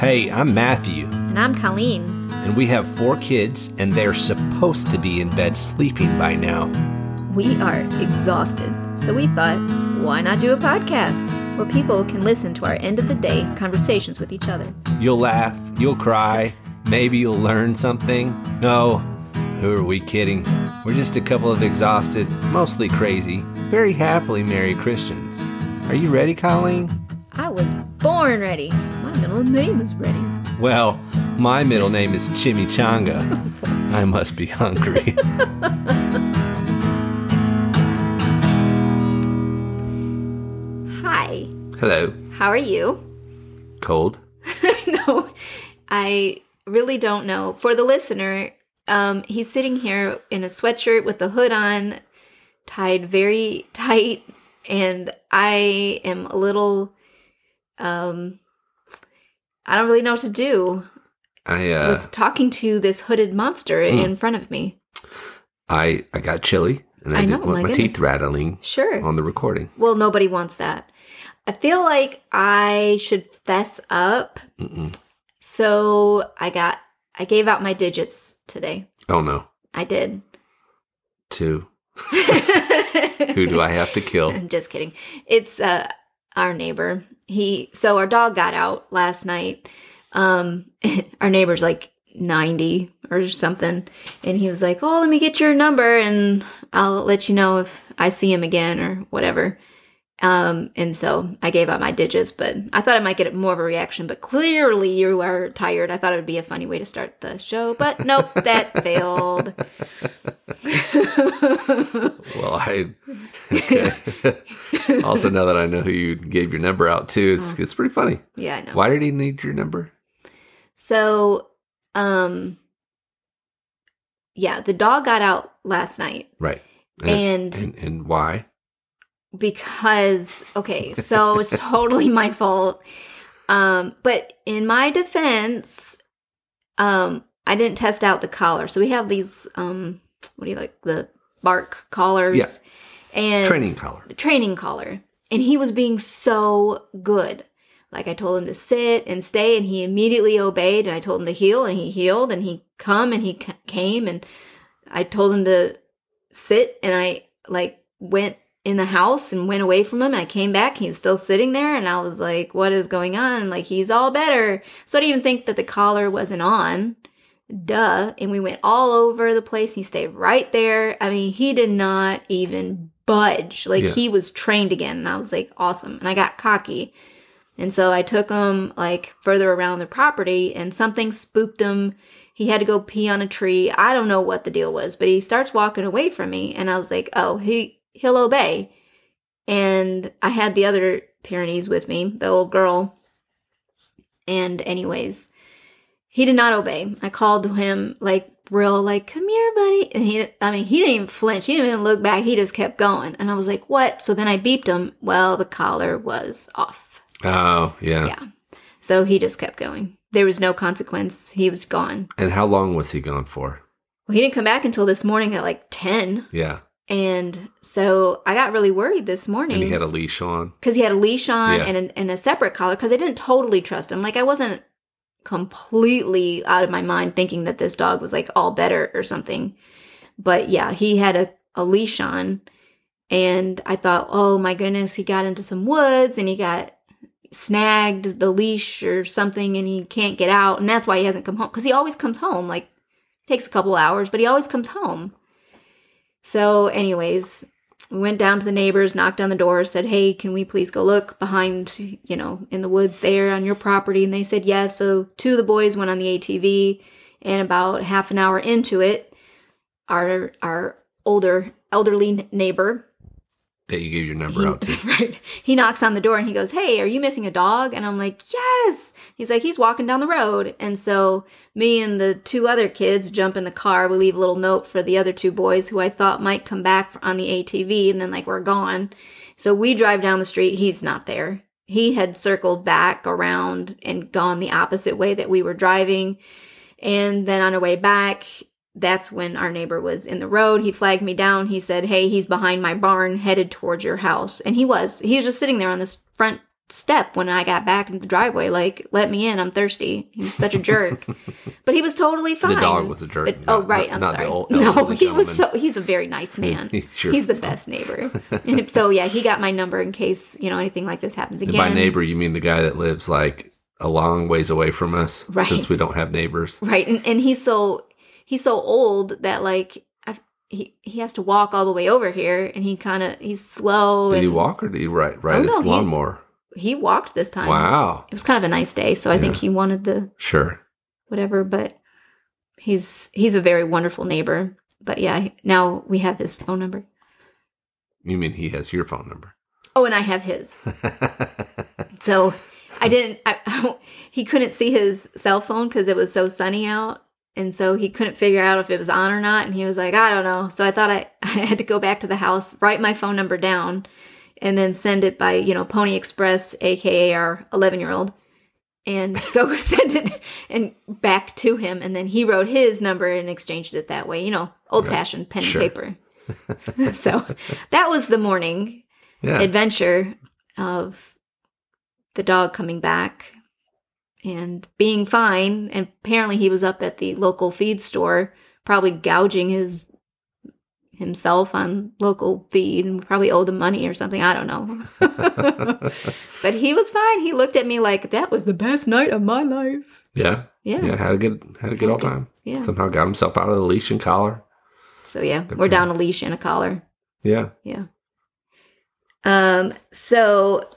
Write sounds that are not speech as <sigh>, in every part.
Hey, I'm Matthew, And I'm Colleen. and we have four kids, and they're supposed to be in bed sleeping by now. We are exhausted, so we thought, why not do a podcast where people can listen to our end of the day conversations with each other? You'll laugh, you'll cry, maybe you'll learn something. No, who are we kidding? We're just a couple of exhausted, mostly crazy, very happily married Christians. Are you ready, Colleen? I was born ready. My middle name is ready. Well, my middle name is Chimichanga. <laughs> I must be hungry. Hi, Hello. how are you? Cold? <laughs> no, I really don't know. For the listener, um, he's sitting here in a sweatshirt with the hood on, tied very tight, and I am a little. Um, I don't really know what to do I uh with talking to this hooded monster in front of me. I I got chilly and I, I didn't know, want my my teeth rattling Sure. on the recording. Well, nobody wants that. I feel like I should fess up. Mm-mm. So I got, I gave out my digits today. Oh no. I did. Two. <laughs> Who do I have to kill? I'm just kidding. It's uh our neighbor. He so our dog got out last night. Um <laughs> our neighbor's like 90 or something and he was like, "Oh, let me get your number and I'll let you know if I see him again or whatever." Um and so I gave out my digits, but I thought I might get more of a reaction, but clearly you are tired. I thought it would be a funny way to start the show, but nope, <laughs> that failed. Well, I okay. <laughs> also now that I know who you gave your number out to, it's it's pretty funny. Yeah, I know. Why did he need your number? So, um, yeah, the dog got out last night Right. And- and, and why? Because, okay, so it's <laughs> totally my fault. Um, but in my defense, um, I didn't test out the collar. So we have these, um, what do you like, the bark collars Yeah. and Training collar. the training collar and he was being so good like i told him to sit and stay and he immediately obeyed and i told him to heel and he healed and he come and he c- came and i told him to sit and i like went in the house and went away from him and i came back and he was still sitting there and i was like what is going on? Like he's all better. So i didn't even think that the collar wasn't on. Duh. And we went all over the place he stayed right there. I mean he did not even budge. Like Yeah. he was trained again and i was like awesome. And i got cocky. And so i took him like further around the property and something spooked him. He had to go pee on a tree. I don't know what the deal was but he starts walking away from me and i was like oh he he'll obey and i had the other pyrenees with me the little girl and anyways he did not obey. I called him like real like come here buddy and he I mean he didn't even flinch. He didn't even look back. He just kept going. And I was like, "What?" So then I beeped him. Well, the collar was off. Oh, yeah. Yeah. So he just kept going. There was no consequence. He was gone. And how long was he gone for? Well, he didn't come back until this morning at like 10. Yeah. And so I got really worried this morning. And he had a leash on. because he had a leash on Yeah. and, a, and a separate collar because I didn't totally trust him. Like I wasn't completely out of my mind thinking that this dog was like all better or something. But yeah, he had a, a leash on and I thought, oh my goodness, he got into some woods and he got snagged the leash or something and he can't get out and that's why he hasn't come home because he always comes home like takes a couple hours but he always comes home so anyways we went down to the neighbors, knocked on the door, said, Hey, can we please go look behind, you know, in the woods there on your property? And they said yes. So two of the boys went on the ATV, and about half an hour into it, our our older elderly neighbor That you gave your number out to. <laughs> right. He knocks on the door and he goes, Hey, are you missing a dog? And I'm like, Yes. He's like, He's walking down the road. And so me and the two other kids jump in the car. We leave a little note for the other two boys who I thought might come back on the ATV and then like we're gone. So we drive down the street. He's not there. He had circled back around and gone the opposite way that we were driving. And then on our way back, that's when our neighbor was in the road. He flagged me down. He said, Hey, he's behind my barn headed towards your house. And he was. He was just sitting there on this front step when I got back into the driveway, like, let me in, I'm thirsty. He was such a jerk. <laughs> but he was totally fine. The dog was a jerk. Oh, the- oh, right. I'm not sorry. old <laughs> no, he was so, he's a very nice <laughs> man. He's your he's the best neighbor. and so, yeah, he got my number in case, you know, anything like this happens And again. by neighbor, you mean the guy that lives like a long ways away from us, Right. since we don't have neighbors. Right. And, and he's so, he's so old that like, I've, he, he has to walk all the way over here and he kind of, he's slow. Did and he walk or did he ride, ride his no, he- lawnmower? He walked this time. Wow. It was kind of a nice day. So I think he wanted the, Sure. whatever but he's he's a very wonderful neighbor but yeah now we have his phone number You mean he has your phone number? oh and i have his <laughs> so i didn't I, <laughs> he couldn't see his cell phone because it was so sunny out and so he couldn't figure out if it was on or not and he was like i don't know so i thought i, <laughs> I had to go back to the house write my phone number down and then send it by you know pony express aka our 11 year old and <laughs> go send it and back to him and then he wrote his number and exchanged it that way you know old fashioned pen Sure. and paper <laughs> so that was the morning yeah. adventure of the dog coming back and being fine and apparently he was up at the local feed store probably gouging his himself on local feed and probably owed them money or something i don't know <laughs> but he was fine he looked at me like that was the best night of my life yeah. yeah Yeah. Had a good had a good old time. yeah Somehow got himself out of the leash and collar. so yeah Good we're for down a leash and a collar Yeah. Yeah. Um, so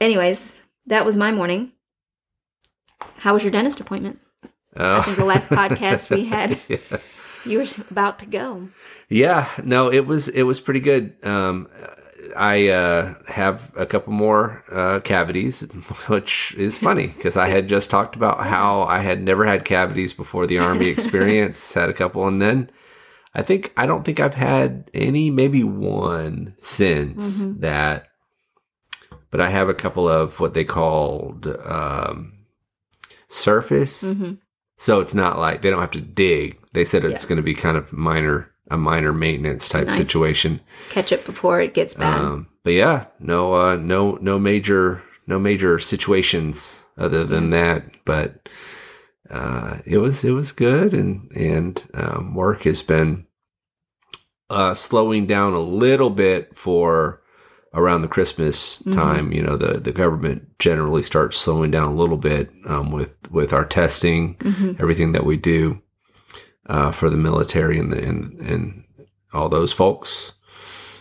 anyways, that was my morning. How was your dentist appointment? Oh. I think the last <laughs> podcast we had, <laughs> yeah. you were about to go. Yeah, no, it was it was pretty good. Um, I uh, have a couple more uh, cavities, <laughs> which is funny because I had just talked about how I had never had cavities before the army experience. had a couple, and then I think I don't think I've had any, maybe one since that. But I have a couple of what they called um, surface. hmm So it's not like they don't have to dig. They said it's Yeah. going to be kind of minor, a minor maintenance type Nice. situation. Catch it before it gets bad. Um, but yeah, no, uh, no, no major, no major situations other than that. But uh, it was, it was good, and and um, work has been uh, slowing down a little bit for around the Christmas Mhm. time. You know, the the government generally starts slowing down a little bit um, with with our testing hmm everything that we do uh, for the military and the and, and all those folks.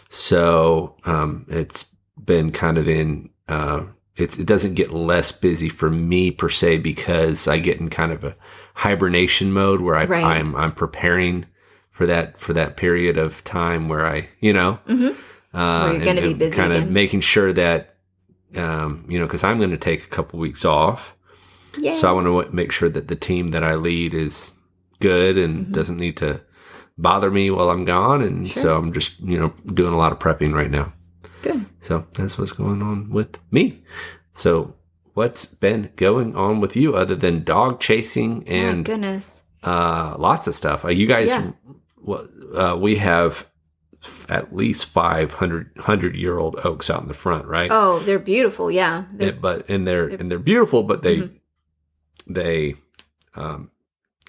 So um, it's been kind of in. Uh, it's, it doesn't get less busy for me per se because I get in kind of a hibernation mode where I, Right. I'm I'm preparing for that for that period of time where I you know hmm uh, Where you're gonna be busy kind of making sure that um, you know because I'm going to take a couple weeks off. Yeah. So I want to make sure that the team that I lead is good and Mhm. doesn't need to bother me while I'm gone. And Sure. so I'm just, you know, doing a lot of prepping right now. Good. So that's what's going on with me. So what's been going on with you other than dog chasing My and goodness. uh, lots of stuff? Uh, you guys, Yeah. uh, we have at least 500 100 year old oaks out in the front, right? Oh, they're beautiful. Yeah. They're, It- but and they're and they're beautiful, but they Mhm. they um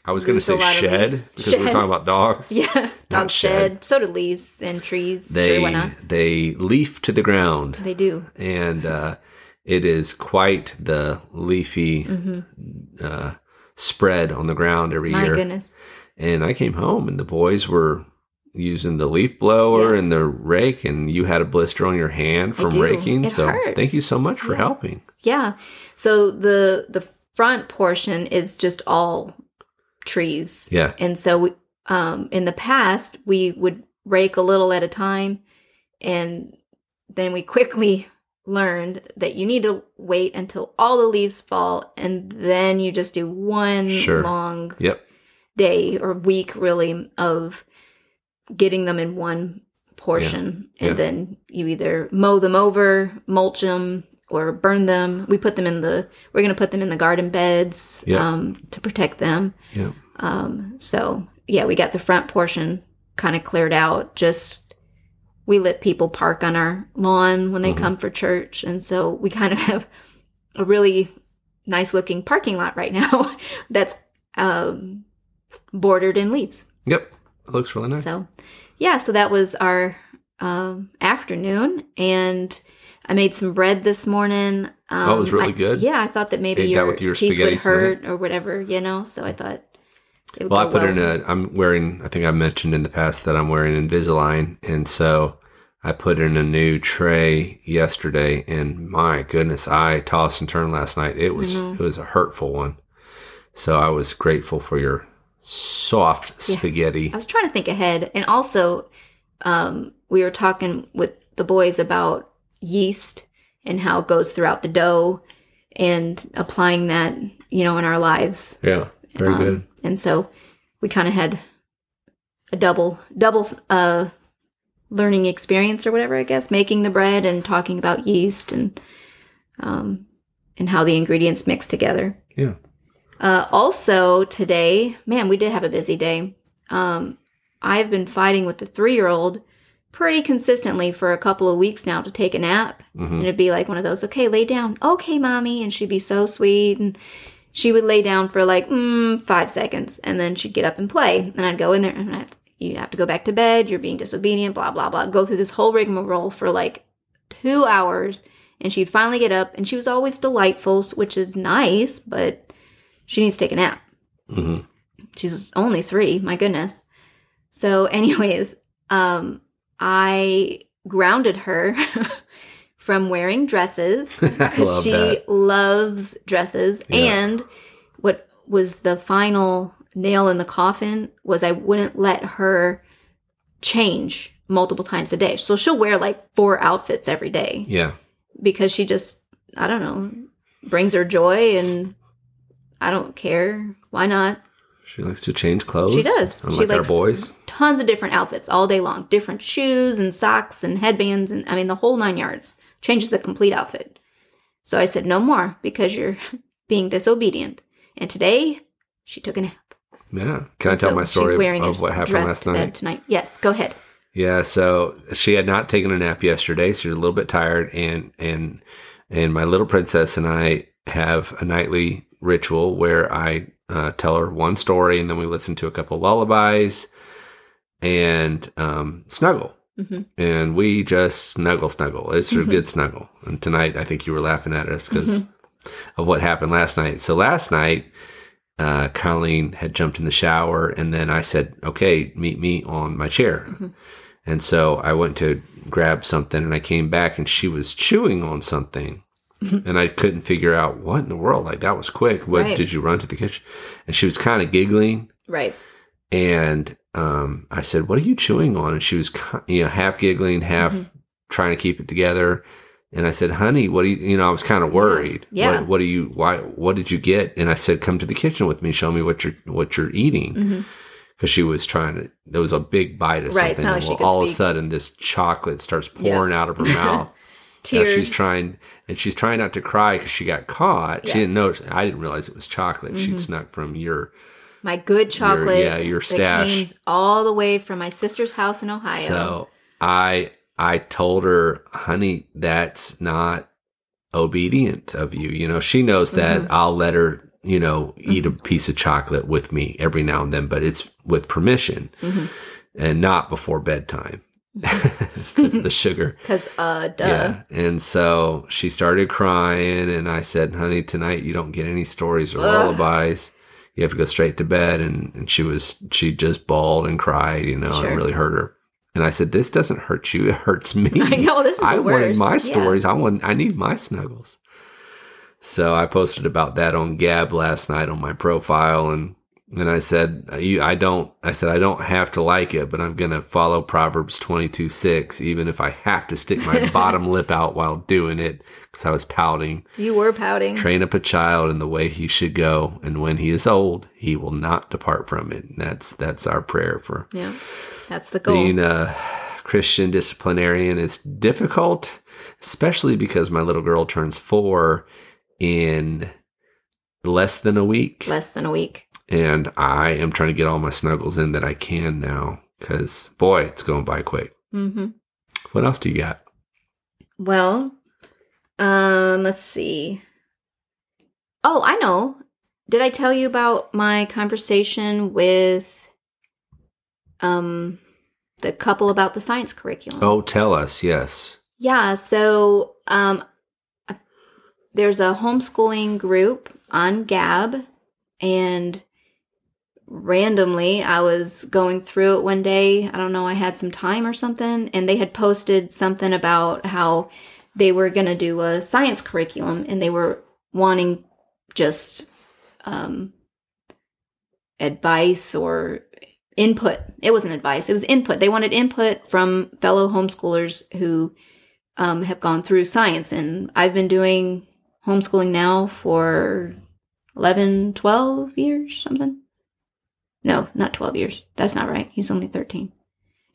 I was going to say shed because we we're talking about dogs. <laughs> yeah. Dog shed. shed. So do leaves and trees. They sure, they leaf to the ground, They do. and uh, it is quite the leafy hmm uh, spread on the ground every year. My year. goodness. And I came home, and the boys were using the leaf blower Yeah. and the rake, and you had a blister on your hand from raking. It so hurts. thank you so much for Yeah. helping. Yeah. So the the front portion is just all trees. Yeah, And so we, um in the past we would rake a little at a time and then we quickly <laughs> learned that you need to wait until all the leaves fall and then you just do one Sure. long yep, day or week really of getting them in one portion Yeah. and then you either mow them over mulch them or burn them we put them in the we're going to put them in the garden beds Yeah. um, to protect them yep. um, so yeah we got the front portion kind of cleared out just we let people park on our lawn when they come for church. And so we kind of <laughs> have a really nice looking parking lot right now <laughs> that's um, bordered in leaves. Yep. It looks really nice. So, yeah, so that was our um, afternoon. And I made some bread this morning. Um, it was really I- good? Yeah, I thought that maybe Ate that your, with your teeth would hurt or whatever, you know. So I thought it would Well, I put well. in a. I'm wearing. I think I mentioned in the past that I'm wearing Invisalign, and so I put in a new tray yesterday, and my goodness, I tossed and turned last night. It was it was a hurtful one. So I was grateful for your soft Yes. spaghetti. I was trying to think ahead, and also um, we were talking with the boys about yeast and how it goes throughout the dough, and applying that, you know, in our lives. Yeah, very Um, good. And so we kind of had a double double uh, learning experience or whatever, I guess, making the bread and talking about yeast and um, and how the ingredients mix together. Yeah. Uh, also today, man, we did have a busy day. Um, I've been fighting with the three year old pretty consistently for a couple of weeks now to take a nap. hmm And it'd be like one of those, okay, lay down. Okay, mommy. And she'd be so sweet. And she would lay down for like mm, five seconds. And then she'd get up and play. And I'd go in there and I'd, you have to go back to bed. You're being disobedient, blah, blah, blah. Go through this whole rigmarole for like two hours. And she'd finally get up. And she was always delightful, which is nice, but she needs to take a nap. hmm She's only three, my goodness. So, <laughs> anyways, um, I grounded her <laughs> from wearing dresses <laughs> because love she that. loves dresses. Yeah. And what was the final nail in the coffin was I wouldn't let her change multiple times a day. So she'll wear like four outfits every day Yeah. because she just, I don't know, brings her joy and I don't care. Why not? She likes to change clothes. She does. Unlike She our likes- boys. tons of different outfits all day long different shoes and socks and headbands and i mean the whole nine yards changes the complete outfit so i said no more because you're <laughs> being disobedient and today she took a nap Yeah. Can I tell so my story wearing of what happened last night? tonight yes go ahead Yeah, so she had not taken a nap yesterday. She was a little bit tired, and and and my little princess and I have a nightly ritual where I uh, tell her one story, and then we listen to a couple lullabies, and um, snuggle, Mhm. and we just snuggle, snuggle. It's a Mhm. good snuggle. And tonight, I think you were laughing at us because Mm-hmm. of what happened last night. So last night. Uh, Colleen had jumped in the shower, and then I said, "Okay, meet me on my chair." Mm-hmm. And so I went to grab something and I came back and she was chewing on something. <laughs> and I couldn't figure out what in the world. Like that was quick. What Right. did you run to the kitchen? And she was kind of giggling. right And um, I said, "What are you chewing on?" And she was, you know, half giggling, half Mhm. trying to keep it together. And I said, "Honey, what do you?" You know, I was kind of worried. Yeah. What, what do you? Why? What did you get? And I said, "Come to the kitchen with me. Show me what you're what you're eating." Mhm. because she was trying to. There was a big bite of Right, something. like well, all of a sudden, this chocolate starts Yeah. pouring out of her <laughs> mouth. Now she's trying, and she's trying not to cry because she got caught. She didn't know. I didn't realize it was chocolate. Mhm. She'd snuck from your. my good chocolate yeah, your stash. came all the way from my sister's house in ohio So I I told her, honey, that's not obedient of you. You know, she knows that Mm-hmm. I'll let her, you know, eat a piece of chocolate with me every now and then, but it's with permission Mhm. and not before bedtime because the sugar. <laughs> because uh duh Yeah. And so she started crying, and I said, honey, tonight you don't get any stories or Ugh. lullabies. You have to go straight to bed. And, and she was, she just bawled and cried, you know, Sure. it really hurt her. And I said, this doesn't hurt you. It hurts me. <laughs> i know this is I wanted my Yeah. stories. I want, I need my snuggles. So I posted about that on Gab last night on my profile. And then I said, I don't, I said, I don't have to like it, but I'm going to follow Proverbs 22, 6, even if I have to stick my <laughs> bottom lip out while doing it because I was pouting. you were pouting Train up a child in the way he should go. And when he is old, he will not depart from it. And that's, that's our prayer for yeah that's the goal being a Christian disciplinarian is difficult, especially because my little girl turns four in less than a week. less than a week And I am trying to get all my snuggles in that I can now because, boy, it's going by quick. hmm What else do you got? Well, um, let's see. Oh, I know. Did I tell you about my conversation with um the couple about the science curriculum? Oh, tell us. Yes. Yeah, so um there's a homeschooling group on Gab and randomly I was going through it one day. I don't know, I had some time or something and they had posted something about how they were going to do a science curriculum and they were wanting just um advice or input. It wasn't advice, it was input. They wanted input from fellow homeschoolers who um, have gone through science. And I've been doing homeschooling now for 11, 12 years, something. No, not 12 years. That's not right. He's only 13.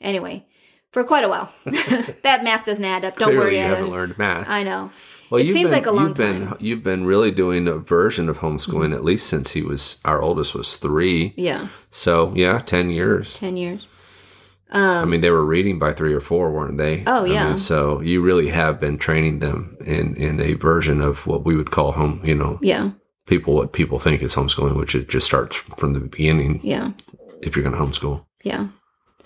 Anyway, for quite a while. <laughs> that math doesn't add up. Don't Clearly worry. You haven't learned math. I know. well, it you've seems been, like a long you've time. Mm-hmm. You've been really doing a version of homeschooling at least since he was our oldest was three. Yeah, So yeah, ten years. 10 years. I mean, they were reading by three or four, weren't they? Oh, I yeah. mean, so you really have been training them in in a version of what we would call home. You know, Yeah, people what people think is homeschooling, which it just starts from the beginning. yeah, If you're going to homeschool, yeah.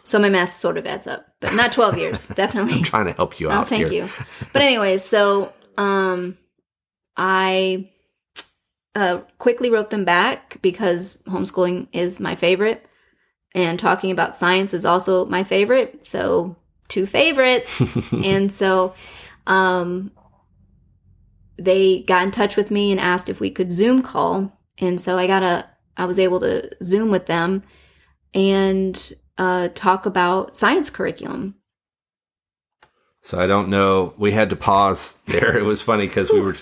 So my math sort of adds up, but not 12 years, <laughs> definitely. I'm trying to help you Oh, out. thank here. you. But anyways, so um, I uh, quickly wrote them back because homeschooling is my favorite, and talking about science is also my favorite. So two favorites, <laughs> and so um, they got in touch with me and asked if we could Zoom call, and so I got a I was able to Zoom with them and uh, talk about science curriculum. So I don't know. We had to pause <laughs> there. It was funny because we were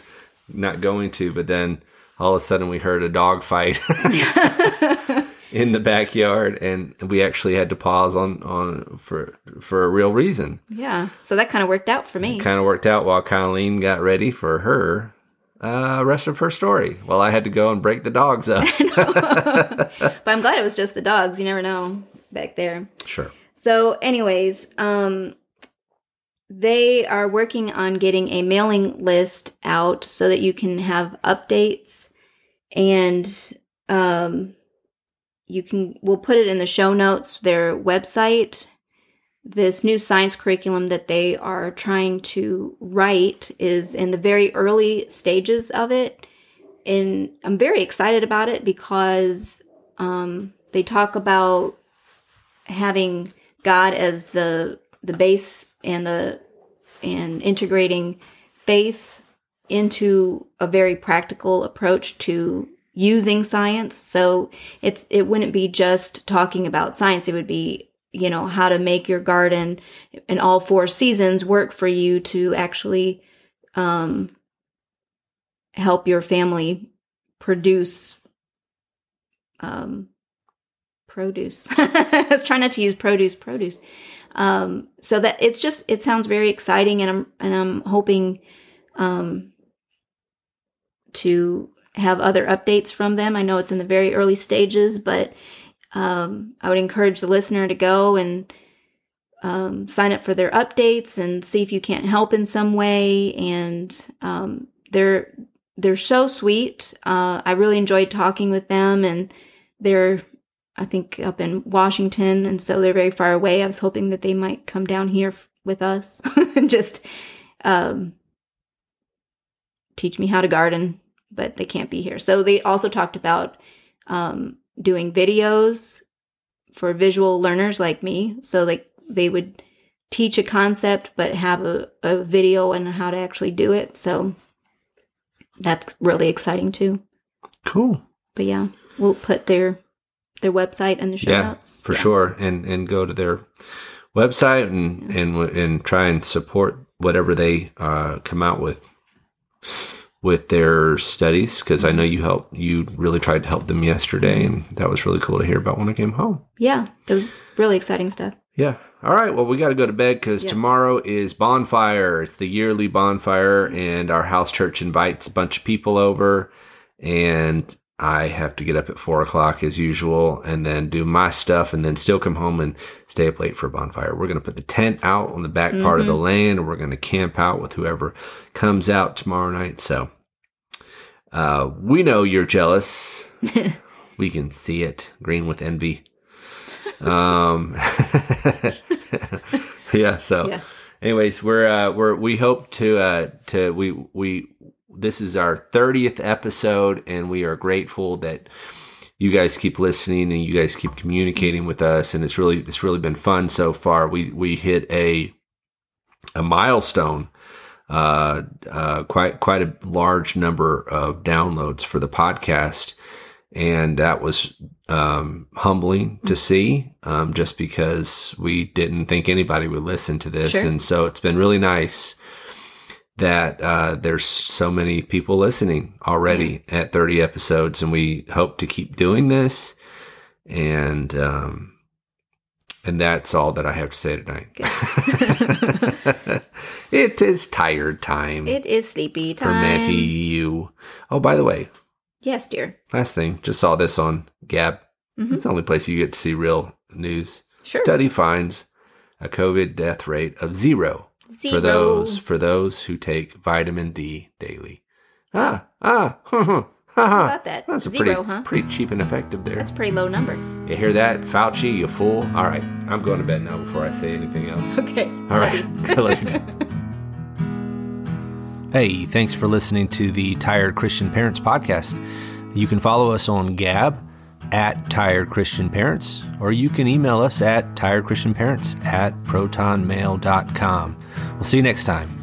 not going to, but then all of a sudden we heard a dog fight <laughs> <laughs> in the backyard, and we actually had to pause on on for for a real reason. Yeah, so that kind of worked out for me. Kind of worked out while Colleen got ready for her uh, rest of her story. Well, I had to go and break the dogs up. <laughs> But I'm glad it was just the dogs. You never know back there. sure. So, anyways, um, they are working on getting a mailing list out so that you can have updates and um, you can we'll put it in the show notes their website. This new science curriculum that they are trying to write is in the very early stages of it. And i'm very excited about it because um, they talk about having god as the the base and the and integrating faith into a very practical approach to using science. So it's it wouldn't be just talking about science. It would be you know how to make your garden in all four seasons work for you to actually um, help your family produce um, produce. <laughs> I was trying not to use produce produce. Um, so that it's just it sounds very exciting and i'm and i'm hoping um, to have other updates from them. I know it's in the very early stages, but um, I would encourage the listener to go and um, sign up for their updates and see if you can't help in some way. And um, they're they're so sweet. Uh, I really enjoyed talking with them, and they're I think up in Washington, and so they're very far away. I was hoping that they might come down here with us <laughs> and just um, teach me how to garden, but they can't be here. So they also talked about um, doing videos for visual learners like me. So like they would teach a concept, but have a, a video on how to actually do it. So that's really exciting too. Cool. But yeah, we'll put their their website in the show yeah, notes. for Yeah. sure, and and go to their website and and and try and support whatever they uh, come out with with their studies because I know you help you really tried to help them yesterday, and that was really cool to hear about when I came home. Yeah, it was really exciting stuff. Yeah. All right. Well, we got to go to bed because Yeah. tomorrow is bonfire. It's the yearly bonfire, and our house church invites a bunch of people over. And I have to get up at four o'clock as usual and then do my stuff and then still come home and stay up late for a bonfire. We're going to put the tent out on the back part of the mm-hmm. land and we're going to camp out with whoever comes out tomorrow night. So, uh, we know you're jealous. <laughs> we can see it green with envy. Um, <laughs> yeah. So, Yeah. anyways, we're, uh, we're, we hope to, uh, to, we, we, this is our 30th episode and we are grateful that you guys keep listening and you guys keep communicating with us and it's really it's really been fun so far we we hit a a milestone uh, uh, quite quite a large number of downloads for the podcast. And that was um, humbling to see um, just because we didn't think anybody would listen to this. Sure. and so it's been really nice that uh, there's so many people listening already at 30 episodes, and we hope to keep doing this. And um, and that's all that I have to say tonight. <laughs> it is tired time It is sleepy time. for time. Matthew. Oh, by the way, Yes, dear. last thing, just saw this on Gab. Mhm. It's the only place you get to see real news. Sure. Study finds a COVID death rate of zero Zero. for those for those who take vitamin D daily. Ah, ah, <laughs> ha. about that? That's a Zero, pretty huh? pretty cheap and effective there. That's a pretty low number. You hear that, Fauci? You fool! All right, I'm going to bed now before I say anything else. <laughs> Okay. All right, <laughs> love. Hey, thanks for listening to the Tired Christian Parents podcast. You can follow us on Gab at Tired Christian Parents, or you can email us at tiredchristianparents at protonmail.com. We'll see you next time.